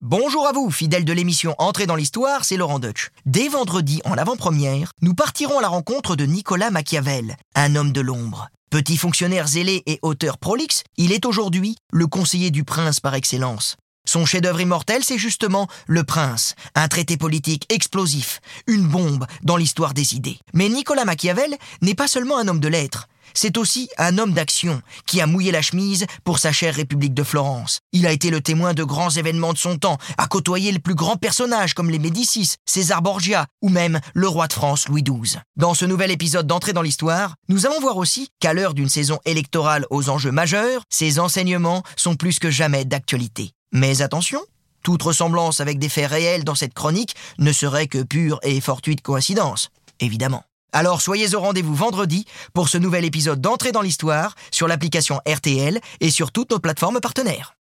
Bonjour à vous, fidèles de l'émission Entrée dans l'Histoire, c'est Laurent Deutsch. Dès vendredi, en avant-première, nous partirons à la rencontre de Nicolas Machiavel, un homme de l'ombre. Petit fonctionnaire zélé et auteur prolixe, il est aujourd'hui le conseiller du prince par excellence. Son chef-d'œuvre immortel, c'est justement Le Prince, un traité politique explosif, une bombe dans l'histoire des idées. Mais Nicolas Machiavel n'est pas seulement un homme de lettres, c'est aussi un homme d'action qui a mouillé la chemise pour sa chère République de Florence. Il a été le témoin de grands événements de son temps, a côtoyé les plus grands personnages comme les Médicis, César Borgia ou même le roi de France Louis XII. Dans ce nouvel épisode d'entrée dans l'histoire, nous allons voir aussi qu'à l'heure d'une saison électorale aux enjeux majeurs, ces enseignements sont plus que jamais d'actualité. Mais attention, toute ressemblance avec des faits réels dans cette chronique ne serait que pure et fortuite coïncidence, évidemment. Alors soyez au rendez-vous vendredi pour ce nouvel épisode d'entrée dans l'histoire sur l'application RTL et sur toutes nos plateformes partenaires.